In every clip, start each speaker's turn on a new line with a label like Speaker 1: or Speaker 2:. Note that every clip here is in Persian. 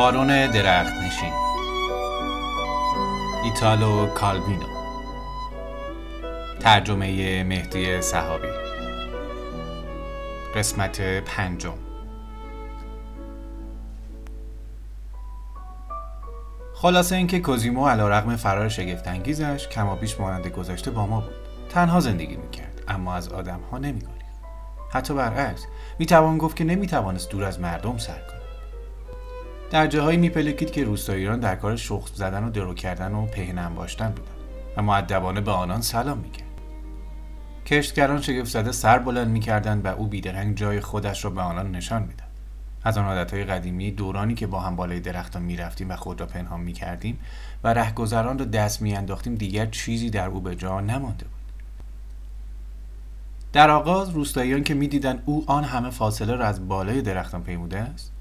Speaker 1: بارون درخت نشین. ایتالو کالوینو. ترجمه مهدی صحابی. قسمت پنجم. خلاصه اینکه کوزیمو علا رقم فرار شگفتانگیزش کمابیش مانند گذشته با ما بود. تنها زندگی می‌کرد اما از آدم ها نمیگریخت. حتی برعکس می‌توان گفت که نمی‌توانست دور از مردم سر در جاهایی میپلکید که روستاییان در کار شخص زدن و درو کردن و پهنم باشتن بودند و معدبانه به آنان سلام می‌کرد. کشتگران شگفت زده سر بلند می‌کردند و او بیدرنگ جای خودش را به آنان نشان می‌داد. از آن عادتهای قدیمی دورانی که با هم بالای درختان می‌رفتیم و خود را پنهان می‌کردیم و رهگذران را دست میانداختیم دیگر چیزی در او به جا نمانده بود. در آغاز روستاییان که می‌دیدند او آن همه فاصله را از بالای درختان پیموده است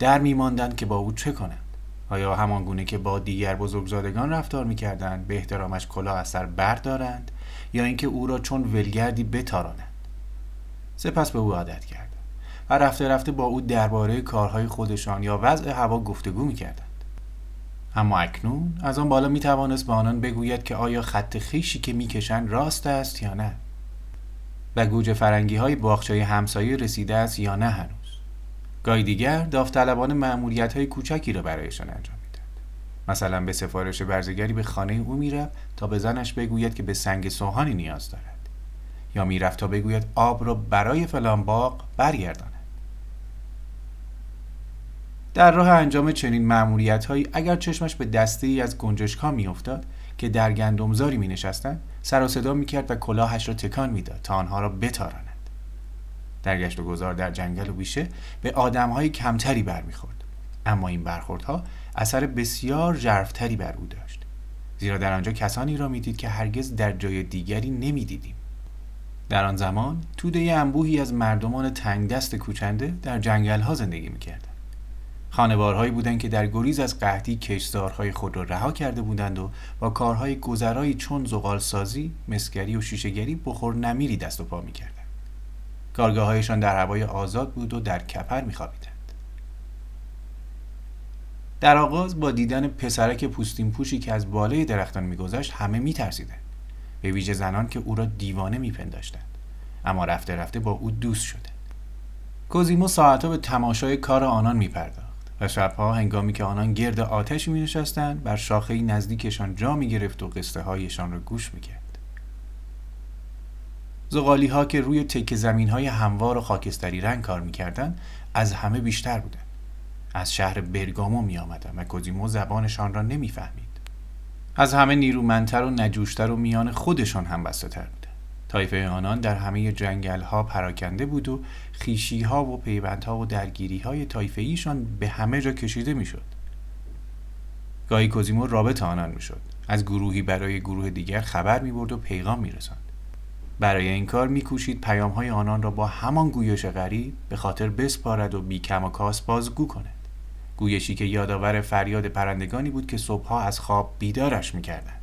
Speaker 1: در میماندند که با او چه کنند. آیا همان گونه که با دیگر بزرگزادگان رفتار می‌کردند به احترامش کلاه از سر بردارند یا اینکه او را چون ولگردی بتارانند؟ سپس به او عادت کردند و رفته رفته با او درباره کارهای خودشان یا وضع هوا گفتگو می‌کردند. اما اکنون از آن بالا می‌توانست به آنان بگوید که آیا خط خیشی که می‌کشند راست است یا نه؟ و گوجه فرنگی های همسایه رسیده است یا نه هنوز؟ گاهی دیگر داوطلبان معمولیت های کوچکی را برایشان انجام می‌داد مثلا به سفارش برزگری به خانه او می‌رفت تا به زنش بگوید که به سنگ سوهانی نیاز دارد. یا می‌رفت تا بگوید آب را برای فلان باغ برگرداند. در راه انجام چنین معمولیت هایی اگر چشمش به دسته ای از گنجشک ها میافتاد که در گندمزاری می نشستند سر و صدا می کرد و کلاهش را تکان می‌داد تا آنها را بتارند در گشت و گذار در جنگل و بیشه به آدمهای کمتری برمیخورد. اما این برخوردها اثر بسیار جرفتری بر او داشت. زیرا در آنجا کسانی را می‌دید که هرگز در جای دیگری نمی‌دیدیم. در آن زمان توده انبوهی از مردمان تنگ دست کوچنده در جنگل ها زندگی می‌کردند. خانوارهایی بودند که در گریز از قحطی کشتزارهای خود را رها کرده بودند و با کارهای گذرایی چون زغال سازی، مسگری و شیشهگری بخور نمیری دست و پا می‌کردند. کارگاههایشان در هوای آزاد بود و در کپر میخوابیدند. در آغاز با دیدن پسرک پوستین پوشی که از بالای درختان میگذشت همه میترسیدند. به ویژه زنان که او را دیوانه میپنداشتند. اما رفته رفته با او دوست شدند. کوزیمو ساعتها به تماشای کار آنان میپرداخت و شبها هنگامی که آنان گرد آتش می نشستند بر شاخه نزدیکشان جا می گرفت و قصه هایشان را گوش می زغالی ها که روی تک زمین های هموار و خاکستری رنگ کار می‌کردند از همه بیشتر بودند از شهر برگامو می آمدن و کوزیمو زبانشان را نمی‌فهمید از همه نیرومندتر و نجوشتر و میان خودشان هم بسته تر بودند طایفه آنان در همه جنگل ها پراکنده بود و خیشی ها و پیوندها و درگیری های طایفه ایشان به همه جا کشیده می‌شد. گاهی کوزیمو رابط آنان می‌شد از گروهی برای گروه دیگر خبر می برد و پیغام می رسند. برای این کار میکوشید پیامهای آنان را با همان گویش غریب به خاطر بسپارد و بیکم و کاس بازگو کند. گویشی که یادآور فریاد پرندگانی بود که صبحها از خواب بیدارش می‌کردند.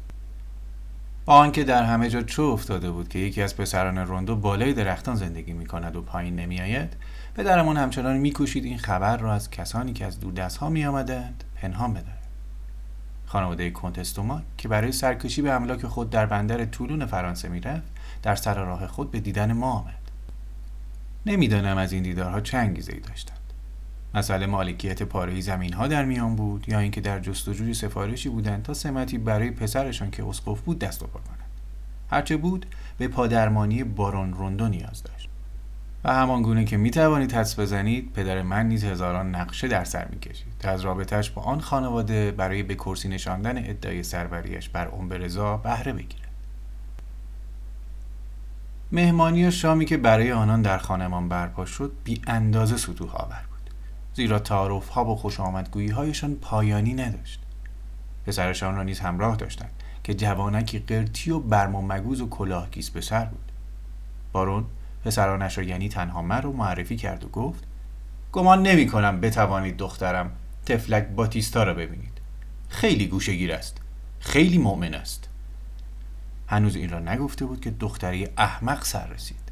Speaker 1: با آنکه در همه جا چو افتاده بود که یکی از پسران روندو بالای درختان زندگی می کند و پایین نمیآید پدرمان همچنان میکوشید این خبر را از کسانی که از دور دست ها می آمدند پنهان بدارد خانواده کنتستوما که برای سرکشی به املاک خود در بندر طولون فرانسه می‌رفت در سر راه خود به دیدن ما آمد. نمی‌دانم از این دیدارها چه انگیزه ای داشتند. مسئله مالکیت پاره زمین ها در میان بود یا اینکه در جستجوی سفارشی بودند تا سمتی برای پسرشان که اسقف بود دست و پا کنند. هرچه بود به پادرمانی بارون روندو نیاز داشت. و همان گونه که می توانید حدس بزنید پدر من نیز هزاران نقشه در سر می کشید تا از رابطهش با آن خانواده برای به کرسی نشاندن ادعای سروریش بر اون رضا بهره بگیرد. مهمانی شامی که برای آنان در خانمان برپا شد بی اندازه سطوح آور بود. زیرا تعارف ها و خوش آمدگویی هایشان پایانی نداشت. پسرشان را نیز همراه داشتند که جوانکی قرتی و برم و مگوز و کلاهگیس به سر بود. بارون پسرانش را یعنی تنها من رو معرفی کرد و گفت گمان نمی کنم بتوانید دخترم تفلک باتیستا را ببینید. خیلی گوشگیر است. خیلی مؤمن است. هنوز این را نگفته بود که دختری احمق سر رسید.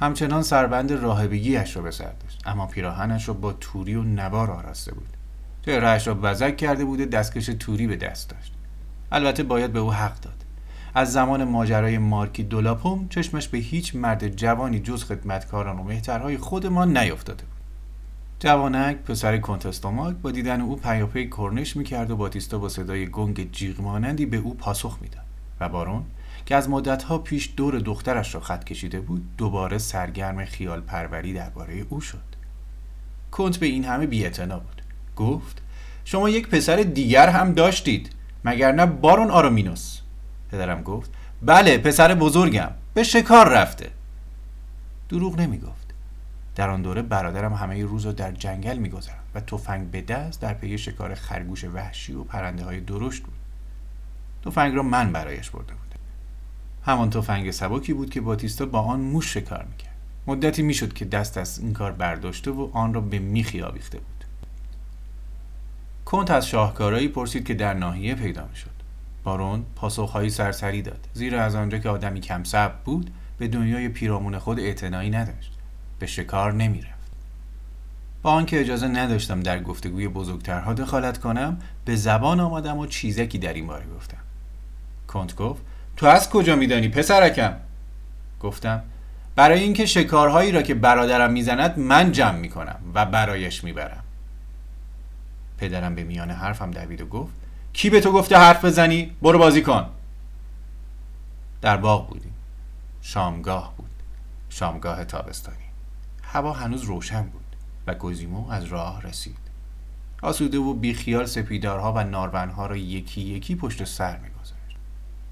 Speaker 1: همچنان سربند راهبگیش را به سر داشت اما پیراهنش را با توری و نوار آراسته بود. چهرهاش را بزک کرده بود دستکش توری به دست داشت. البته باید به او حق داد. از زمان ماجرای مارکی دولاپوم چشمش به هیچ مرد جوانی جز خدمتکاران و مهترهای خودمان نیفتاده بود. جوانک پسر کنتستوماک با دیدن او پیاپی کرنش می‌کرد و باتیستا با صدای گنگ جیغ مانندی به او پاسخ می‌داد. و بارون که از مدتها پیش دور دخترش را خط کشیده بود دوباره سرگرم خیال پروری درباره او شد. کنت به این همه بیعتنا بود. گفت شما یک پسر دیگر هم داشتید مگر نه بارون آرومینوس پدرم گفت بله پسر بزرگم به شکار رفته. دروغ نمی گفت در آن دوره برادرم همه روز رو در جنگل میگذرد و تفنگ به دست در پی شکار خرگوش وحشی و پرنده های درشت بود. تفنگ را من برایش برده بودم. همان تفنگ سبکی بود که باتیستا با آن موش شکار می‌کرد. مدتی می‌شد که دست از این کار برداشته و آن را به میخی آویخته بود. کنت از شاهکارایی پرسید که در ناحیه پیدا می‌شد. بارون پاسخهایی سرسری داد. زیرا از آنجا که آدمی کم صبر بود به دنیای پیرامون خود اعتنایی نداشت. به شکار نمی‌رفت. با آنکه اجازه نداشتم در گفتگوی بزرگترها دخالت کنم به زبان آمدم و چیزکی در این باره گفتم. کنت گفت تو از کجا میدانی پسرکم؟ گفتم برای اینکه شکارهایی را که برادرم می‌زند من جمع می‌کنم و برایش می‌برم. پدرم به میان حرفم دوید و گفت کی به تو گفته حرف بزنی؟ برو بازی کن. در باغ بودیم. شامگاه بود. شامگاه تابستانی. هوا هنوز روشن بود و گزیمو از راه رسید. آسوده و بیخیال سپیدارها و نارونها را یکی یکی پشت سر میگذاشت.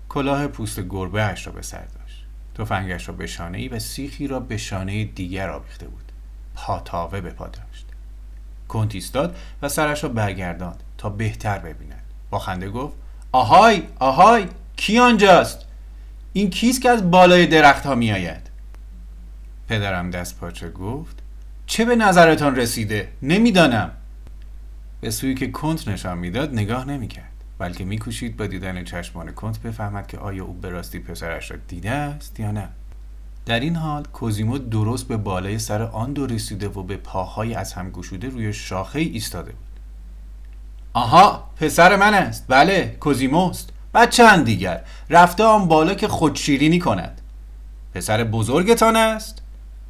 Speaker 1: کلاه پوست گربه اش را به سر داشت. تفنگش را به شانه ای و سیخی را به شانه دیگر آویخته بود. پاتاوه به پا داشت. کنت ایستاد و سرش را برگرداند تا بهتر ببیند. با خنده گفت آهای آهای کی آنجاست؟ این کیست که از بالای درخت ها می آید پدرم دست پاچه گفت چه به نظرتان رسیده؟ نمی‌دانم. به سوی که کنت نشان می‌داد نگاه نمی‌کرد. بلکه میکوشید با دیدن چشمان کنت بفهمد که آیا او به راستی پسرش را دیده است یا نه. در این حال کوزیمو درست به بالای سر آن دو رسیده و به پاهای از هم گشوده روی شاخه ایستاده بود. آها پسر من است. بله کوزیموست بچه دیگر. رفته آن بالا که خودشیرینی کند. پسر بزرگتان است؟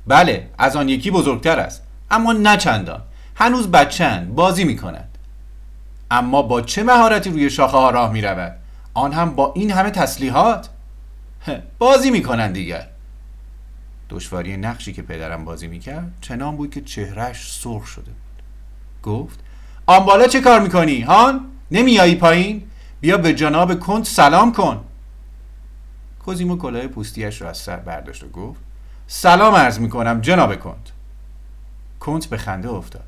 Speaker 1: بله از آن یکی بزرگتر است. اما نه چندان. هنوز بچه بازی می کند اما با چه مهارتی روی شاخه ها راه می رود آن هم با این همه تسلیحات؟ بازی می کنند دیگر. دشواری نقشی که پدرم بازی می کرد چنان بود که چهرش سرخ شده بود. گفت آن بالا چه کار می‌کنی؟ هان نمیایی پایین؟ بیا به جناب کنت سلام کن. کوزیمو کلاه پوستیش را از سر برداشت و گفت سلام عرض می‌کنم جناب کنت کنت به خنده افتاد.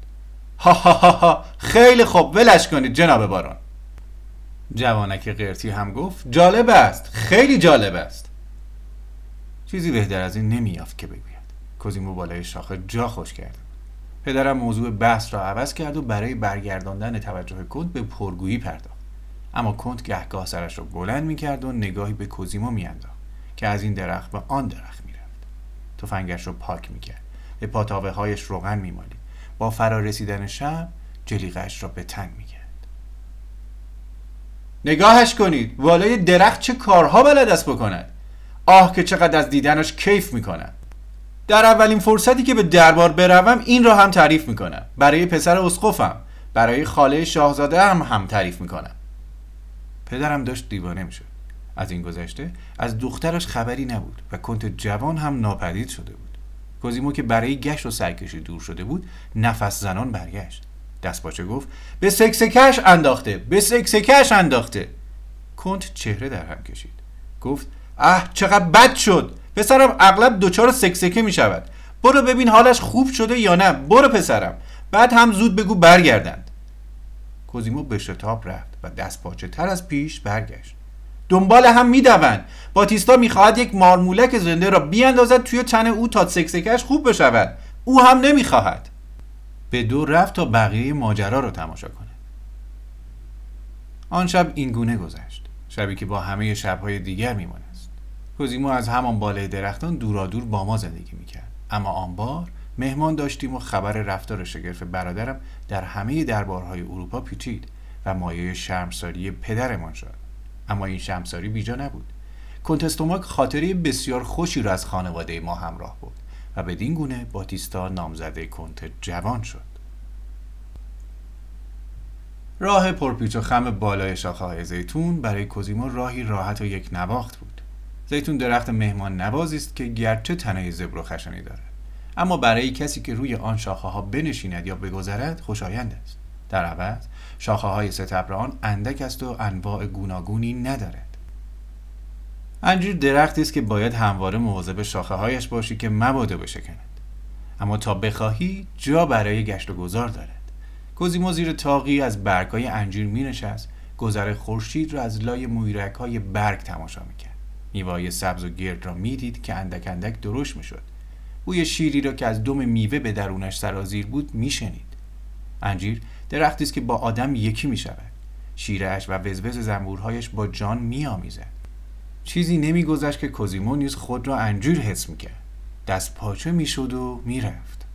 Speaker 1: ها ها ها خیلی خوب. ولش کنید جناب باران جوانک قرتی هم گفت جالب است. خیلی جالب است. چیزی بهتر از این نمیافت که بگوید. کوزیمو بالای شاخه جا خوش کرد. پدرم موضوع بحث را عوض کرد و برای برگرداندن توجه کنت به پرگویی پرداخت. اما کنت گهگاه سرش را بلند می‌کرد و نگاهی به کوزیمو میانداخت که از این درخت به آن درخت می‌رفت. تفنگش را پاک می‌کرد. به پاتاوه هایش روغن میمالید. با فرا رسیدن شب جلیقش را به تن می‌کرد. نگاهش کنید والای درخت چه کارها بلد است بکند. آه که چقدر از دیدنش کیف می‌کند. در اولین فرصتی که به دربار بروم این را هم تعریف می‌کنم. برای پسر اسقفم برای خاله شاهزاده هم هم تعریف می‌کنم. پدرم داشت دیوانه می‌شد. از این گذشته از دخترش خبری نبود و کنت جوان هم ناپدید شده بود. کوزیمو که برای گشت و سرکشی دور شده بود نفس زنان برگشت. دستپاچه گفت به سکسکش انداخته به سکسکش انداخته. کنت چهره در هم کشید. گفت اه چقدر بد شد! پسرم اغلب دچار سکسکه می شود برو ببین حالش خوب شده یا نه. برو پسرم. بعد هم زود بگو برگردند. کوزیمو به شتاب رفت و دست پاچه تر از پیش برگشت. دنبال هم می‌دوند باتیستا می‌خواهد یک مارمولک زنده را بیاندازد توی تن او تا سکسکش خوب بشود. او هم نمی‌خواهد. به دو رفت تا بقیه ماجرا را تماشا کنه. آن شب این گونه گذشت. شبی که با همه شبهای دیگر میمانست. کوزیمو از همان بالای درختان دورادور با ما زندگی می‌کرد. اما آن بار مهمان داشتیم و خبر رفتار شگرف برادرم در همه دربارهای اروپا پیچید و مایه شرمساری پدرمان شد. اما این شرمساری بیجا نبود. کنتستوماک خاطره بسیار خوشی را از خانواده ما همراه بود و بدین گونه باتیستا نامزده کنت جوان شد. راه پرپیچ و خم بالای شاخه زیتون برای کوزیمو راهی راحت و یک نواخت بود. زیتون درخت مهمان نوازی است که گرچه تنه زبر و خشنی دارد اما برای کسی که روی آن شاخه ها بنشیند یا بگذرد خوشایند است. در عوض شاخه های ستبر آن اندک است و انواع گوناگونی ندارد. انجیر درختی است که باید همواره مواظب شاخه هایش باشی که مبادا بشکند. اما تا بخواهی جا برای گشت و گذار دارد. کوزیمو زیر تاقی از برگهای انجیر می نشست گذر خورشید را از لای مویرک های برگ تماشا می‌کرد. میوای سبز و گرد را می‌دید که اندک اندک درشت می‌شد. بوی شیری را که از دم میوه به درونش سرازیر بود میشنید. انجیر درختی است که با آدم یکی می شود شیرش و وزوز زنبورهایش با جان میآمیزد چیزی نمیگذشت که کوزیمو نیز خود را انجیر حس می‌کرد. دست پاچه می‌شد و می‌رفت.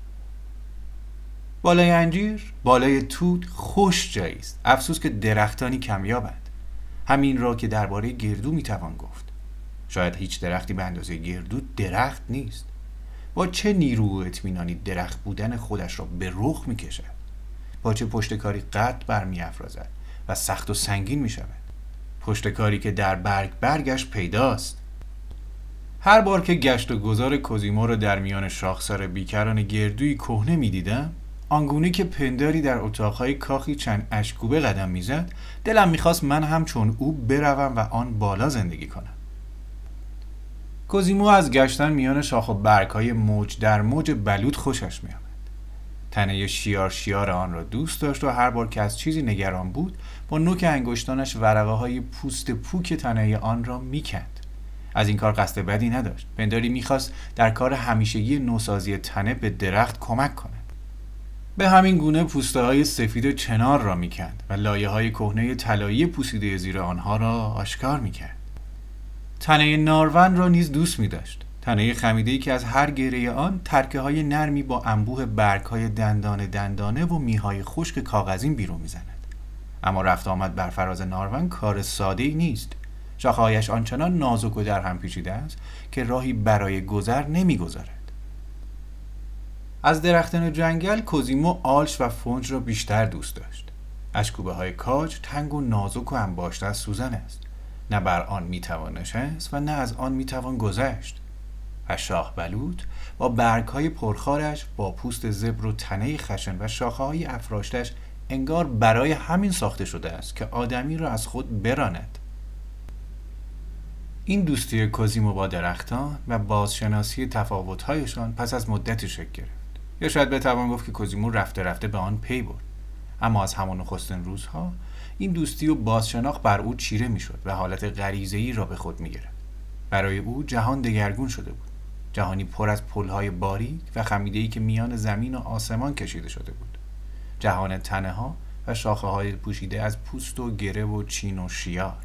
Speaker 1: بالای انجیر بالای توت خوش جایی است. افسوس که درختانی کمیابند. همین را که درباره گردو می‌توان گفت. شاید هیچ درختی به اندازه گردو درخت نیست. با چه نیرو و اطمینانی درخت بودن خودش را به رخ می‌کشد؟ با چه پشتکاری قد برمیافرازد و سخت و سنگین می شود پشتکاری که در برگ برگش پیداست. هر بار که گشت و گذار کوزیمو را در میان شاخسار بیکران گردوی کهنه می‌دیدم آنگونه که پنداری در اتاقهای کاخی چند اشکوبه قدم می‌زد دلم می‌خواست من هم چون او بروم و آن بالا زندگی کنم. کوزیمو از گشتن میان شاخ و برگهای موج در موج بلود خوشش میاد تنه شیار شیار آن را دوست داشت و هر بار که از چیزی نگران بود با نوک انگشتانش ورقه های پوست پوک تنه آن را می‌کند. از این کار قصد بدی نداشت. پنداری می‌خواست در کار همیشگی نوسازی تنه به درخت کمک کند. به همین گونه پوسته های سفید چنار را می‌کند و لایه های کهنه طلایی پوسیده زیر آنها را آشکار می‌کرد. تنه نارون را نیز دوست می تنه خمیده ای که از هر گره آن ترکه های نرمی با انبوه برگ های دندانه دندانه و میهای خشک کاغذین بیرون می‌زند. اما رفت آمد بر فراز نارون کار ساده ای نیست. شاخهایش آنچنان نازک و در هم پیچیده است که راهی برای گذر نمی‌گذارد. از درختان جنگل کوزیمو آلش و فونج را بیشتر دوست داشت. اشکوبه های کاج تنگ و نازک و انباشته از سوزن است. نه بر آن می‌توان نشست و نه از آن می‌توان گذشت. و شاه بلوط با برگ های پرخارش با پوست زبر و تنه خشن و شاخه های افراشتش انگار برای همین ساخته شده است که آدمی را از خود براند. این دوستی کوزیمو با درختان و بازشناسی تفاوتهایشان پس از مدتی شکل گرفت. یا شاید بتوان گفت که کوزیمو رفته رفته به آن پی برد. اما از همان نخستین روزها این دوستی و بازشناخت بر او چیره می‌شد و حالت غریزهای را به خود می‌گرفت. برای او جهان دگرگون شده بود. جهانی پر از پلهای باریک و خمیده‌ای که میان زمین و آسمان کشیده شده بود. جهان تنه ها و شاخه های پوشیده از پوست و گره و چین و شیار.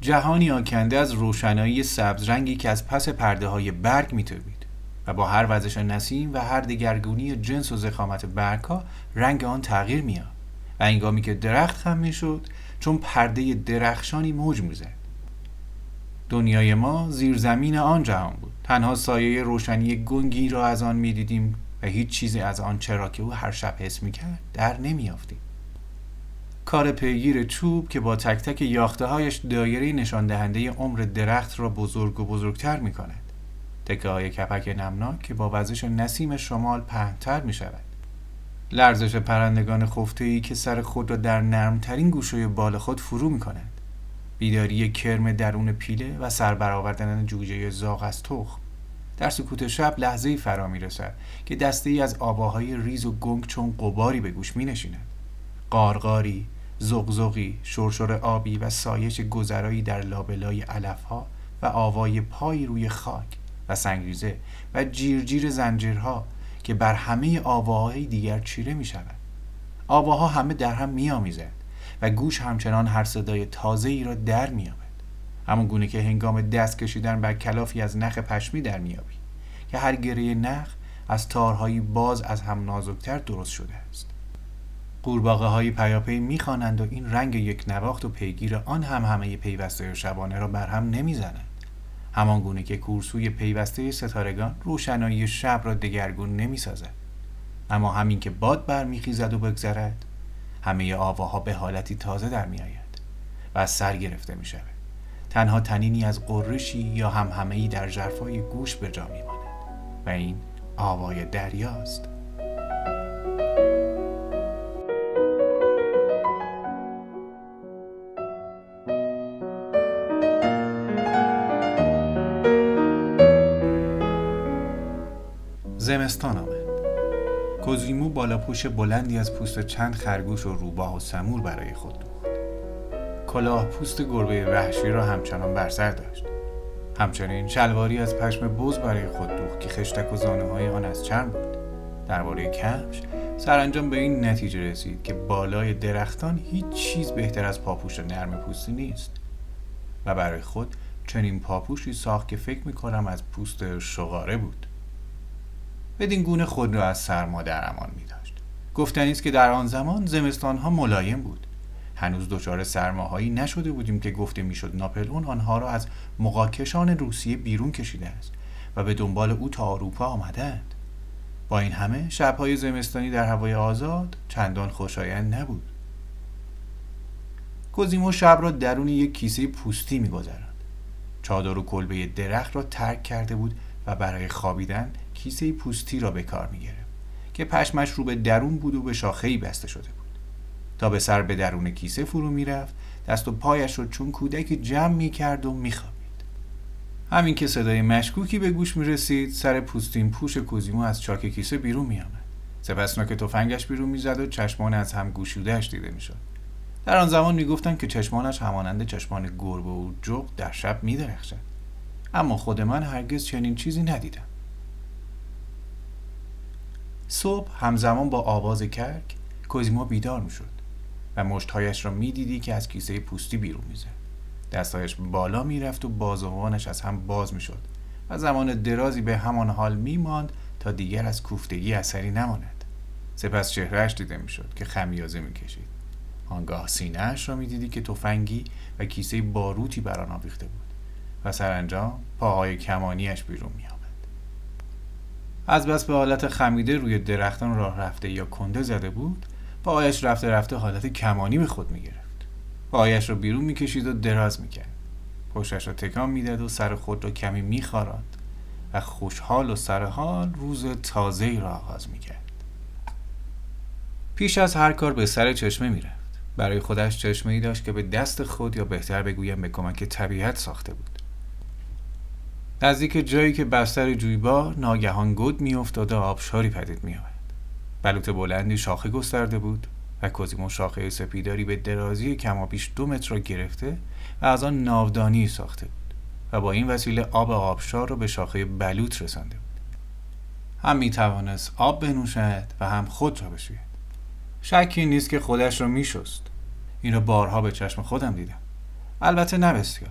Speaker 1: جهانی آکنده از روشنایی سبز رنگی که از پس پرده های برگ میتوید و با هر وزش نسیم و هر دگرگونی جنس و زخامت برگ ها رنگ آن تغییر میاد و انگامی که درخت خم می‌شد چون پرده درخشانی موج می‌زد. دنیای ما زیر زمین آن جهان بود تنها سایه روشنی گنگی را از آن می‌دیدیم و هیچ چیزی از آن چرا که او هر شب حس می‌کرد در نمیافتیم کار پیگیر چوب که با تک تک یاخته هایش دایره نشان دهنده عمر درخت را بزرگ و بزرگتر می کند. تکه های کپک نمناک که با وزش نسیم شمال پهنتر می شود. لرزش پرندگان خفته ای که سر خود را در نرمترین گوشه بال خود فرو می کند. بیداری کرم درون پیله و سر برآوردن جوجه زاغ از تخم. در سکوت شب لحظه ای فرا می رسد که دسته ای از آواهای ریز و گنگ چون قباری به گوش می نشیند. قارقاری، زغزغی، شرشر آبی و سایش گذرایی در لابلای علفها و آوای پای روی خاک و سنگریزه و جیرجیر زنجیرها که بر همه آواهای دیگر چیره می شود. آواها همه در هم می آمیزند و گوش همچنان هر صدای تازه ای را در می آمد. همون گونه که هنگام دست کشیدن بر کلافی از نخ پشمی در میابی که هر گره نخ از تارهایی باز از هم نازکتر درست شده است. قورباغه های پیاپی می‌خوانند و این رنگ یک نواخت و پیگیر آن هم همه پیوسته شبانه را بر هم نمی‌زنند. همان گونه که کورسوی پیوسته ستارگان روشنایی شب را دگرگون نمی‌سازد. اما همین که باد برمیخیزد و بگذرد همه آواها به حالتی تازه در میآید و از سر گرفته می شود. تنها تنینی از قرشی یا همهمه در جرفای گوش به جا میماند و این آوای دریاست. زمستان آمد. کوزیمو بالا پوش بلندی از پوست چند خرگوش و روباه و سمور برای خود دوخت. کلاه پوست گربه وحشی را همچنان بر سر داشت. همچنین شلواری از پشم بز برای خود دوخت که خشتک و زانه های آن از چرم بود. درباره کفش سرانجام به این نتیجه رسید که بالای درختان هیچ چیز بهتر از پاپوش نرم پوستی نیست. و برای خود چنین پاپوشی ساخت که فکر می‌کنم از پوست شغاره بود. بدین گونه خود را از سرما در امان می داشت گفتنی است که در آن زمان زمستان ها ملایم بود. هنوز دچار سرماهایی نشده بودیم که گفته می‌شد ناپلئون آنها را از مقاکشان روسیه بیرون کشیده است و به دنبال او تا اروپا آمدند. با این همه شبهای زمستانی در هوای آزاد چندان خوشایند نبود. کوزیمو شب را درون یک کیسه پوستی میگذراند. چادر و کلبه درخت را ترک کرده بود و برای خوابیدن کیسه پوستی را به کار می گرفت که پشمش رو به درون بود و به شاخهی بسته شده بود. تا به سر به درون کیسه فرو می‌رفت دست و پایش رو چون کودک جمع می کرد و می خوابید. همین که صدای مشکوکی به گوش می رسید سر پوستین پوش کوزیمو از چاک کیسه بیرون می آمد سپس که تفنگش بیرون می‌زد و چشمان از هم گوشودهش دیده می‌شد. در آن زمان می‌گفتند که چشمانش همانند چشمان گربه و جغ در شب میدرخشد. اما خود من هرگز چنین چیزی ندیدم. صبح همزمان با آواز کرک کوزیما بیدار می‌شد و مشتهایش را می‌دیدی که از کیسه پوستی بیرون می‌زد. دستهایش بالا می‌رفت و بازوانش از هم باز می‌شد و زمان درازی به همان حال میماند تا دیگر از کوفتگی اثری نماند. سپس چهرهش دیده می‌شد که خمیازه می‌کشید. آنگاه سینهاش را می‌دیدی که تفنگی و کیسه باروتی بر آن آویخته بود و سرانجام پاهای کمانیش بیرون میآمد. از بس به حالت خمیده روی درختان راه رفته یا کنده زده بود پایش رفته رفته حالت کمانی به خود می‌گرفت. پایش را بیرون می‌کشید و دراز می‌کرد. پشتش را تکان می‌داد و سر خود را کمی میخاراند و خوشحال و سرحال روز تازه را آغاز می‌کرد. پیش از هر کار به سر چشمه می‌رفت. برای خودش چشمه ای داشت که به دست خود یا بهتر بگویم به کمک طبیعت ساخته بود. نزدیک جایی که بستر جویبار ناگهان گود میافتاد و آبشاری پدید میآمد بلوط بلندی شاخه گسترده بود و کوزیمو شاخه سپیداری به درازی کمابیش دو متر را گرفته و از آن ناودانی ساخته بود و با این وسیله آب آبشار را به شاخه بلوط رسانده بود. هم می توانست آب بنوشد و هم خود را بشوید. شکی نیست که خودش را میشست. این را بارها به چشم خودم دیدم. البته نه بسیار.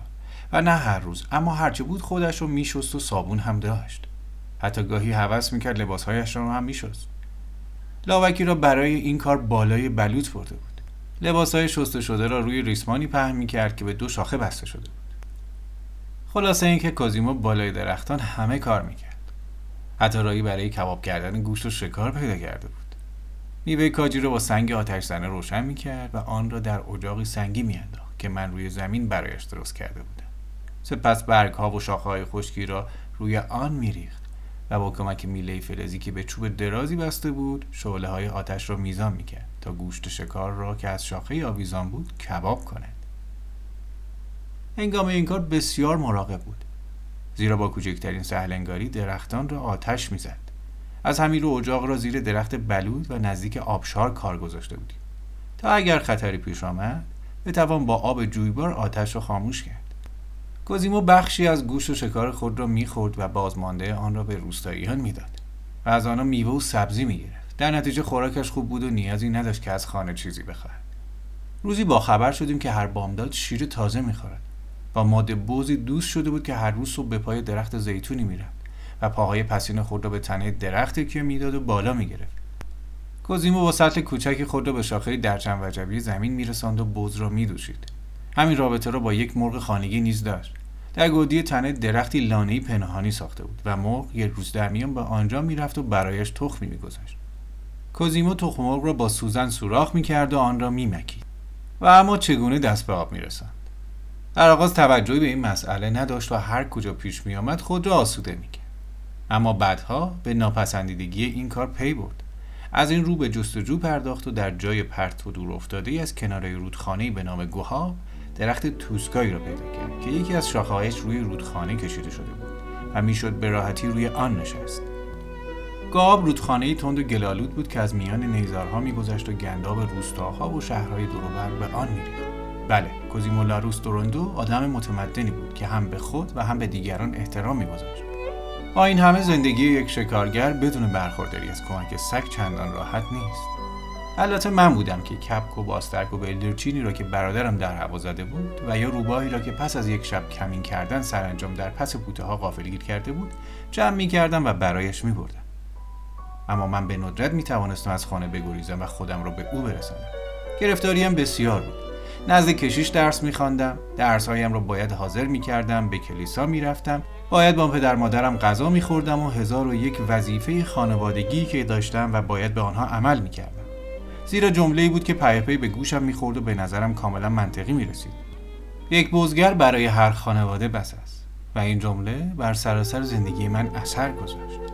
Speaker 1: و نه هر روز اما هرچه بود خودش رو میشست و صابون هم داشت. حتی گاهی هوس می‌کرد لباسهایش را هم میشست. لاوکی را برای این کار بالای بلوط برده بود. لباسهای شسته شده را روی ریسمانی پهن می‌کرد که به دو شاخه بسته شده بود. خلاصه اینکه کوزیمو بالای درختان همه کار می‌کرد. حتی رایی برای کباب کردن گوشت و شکار پیدا کرده بود. میوه کاجی رو با سنگ آتش زنه روشن می‌کرد و آن را در اجاقی سنگی میانداخت که من روی زمین برایش درست کرده بودم. سپس برگ ها و شاخه خشکی را روی آن میریخت و با کمک میله فلزی که به چوب درازی بسته بود شعله های آتش را میزان می‌کرد تا گوشت شکار را که از شاخه آویزان بود کباب کند. هنگام این کار بسیار مراقب بود زیرا با کوچکترین سهلنگاری درختان را آتش می‌زد. از همین رو اجاق را زیر درخت بلود و نزدیک آبشار کار گذاشته بودیم. تا اگر خطری پیش آمد بتوان با آب جویبار آتش را خاموش کرد. کوزیمو بخشی از گوشت و شکار خود را می‌خورد و بازمانده آن را به روستاییان می‌داد. و از آنها میوه و سبزی می‌گرفت. در نتیجه خوراکش خوب بود و نیازی نداشت که از خانه چیزی بخواهد روزی با خبر شدیم که هر بامداد شیر تازه می‌خورد. با ماده بوزی دوست شده بود که هر روز صبح به پای درخت زیتونی می‌رفت و پاهای پسین خود را به تنه درختی که می‌داد و بالا می‌گرفت. کوزیمو با سطل کوچکی خود را به شاخه درچن وجبی زمین میرساند و بوز را میدوشید. همین رابطه را با یک مرغ خانگی نیز داشت. در گودی تنه درختی لانهای پنهانی ساخته بود و مرغ یک روز در میان به آنجا می‌رفت و برایش تخمی میگذاشت. کوزیمو تخم مرغ را با سوزن سوراخ می‌کرد و آن را میمکید. و اما چگونه دست به آب میرساند؟ در آغاز توجهی به این مسئله نداشت و هر کجا پیش میآمد خود را آسوده می‌کرد. اما بعدها به ناپسندیدگی این کار پی برد. از این رو به جستجو پرداخت و در جای پرت و دور افتاده از کنار رودخانه به نام گوها درخت توسکایی را پیدا کرد که یکی از شاخههایش روی رودخانه کشیده شده بود و می‌شد به راحتی روی آن نشست. گاب رودخانه تند و گلالود بود که از میان نیزارها میگذشت و گنداب روستاها و شهرهای دوروبر به آن میریخت. بله کوزیمو لاروس دورندو آدم متمدنی بود که هم به خود و هم به دیگران احترام میگذاشت. با این همه زندگی یک شکارگر بدون برخورداری از کمک سگ چندان راحت نیست. البته من بودم که کپک و باسترک و بلدرچینی را که برادرم در هوا زده بود و یا روباهی را که پس از یک شب کمین کردن سرانجام در پس پوته ها غافلگیر کرده بود جمع می کردم و برایش می بردم. اما من به ندرت می توانستم از خانه بگریزم و خودم را به او برسانم. گرفتاریم بسیار بود. نزد کشیش درس میخواندم درسهایم را باید حاضر می‌کردم به کلیسا می‌رفتم باید با پدر مادرم غذا میخوردم و هزار و یک وظیفه خانوادگی که داشتم و باید به آنها عمل می‌کردم زیرا جمله بود که پی به گوشم می‌خورد و به نظرم کاملا منطقی می‌رسید. یک بزگر برای هر خانواده بس است و این جمله بر سراسر زندگی من اثر گذاشت.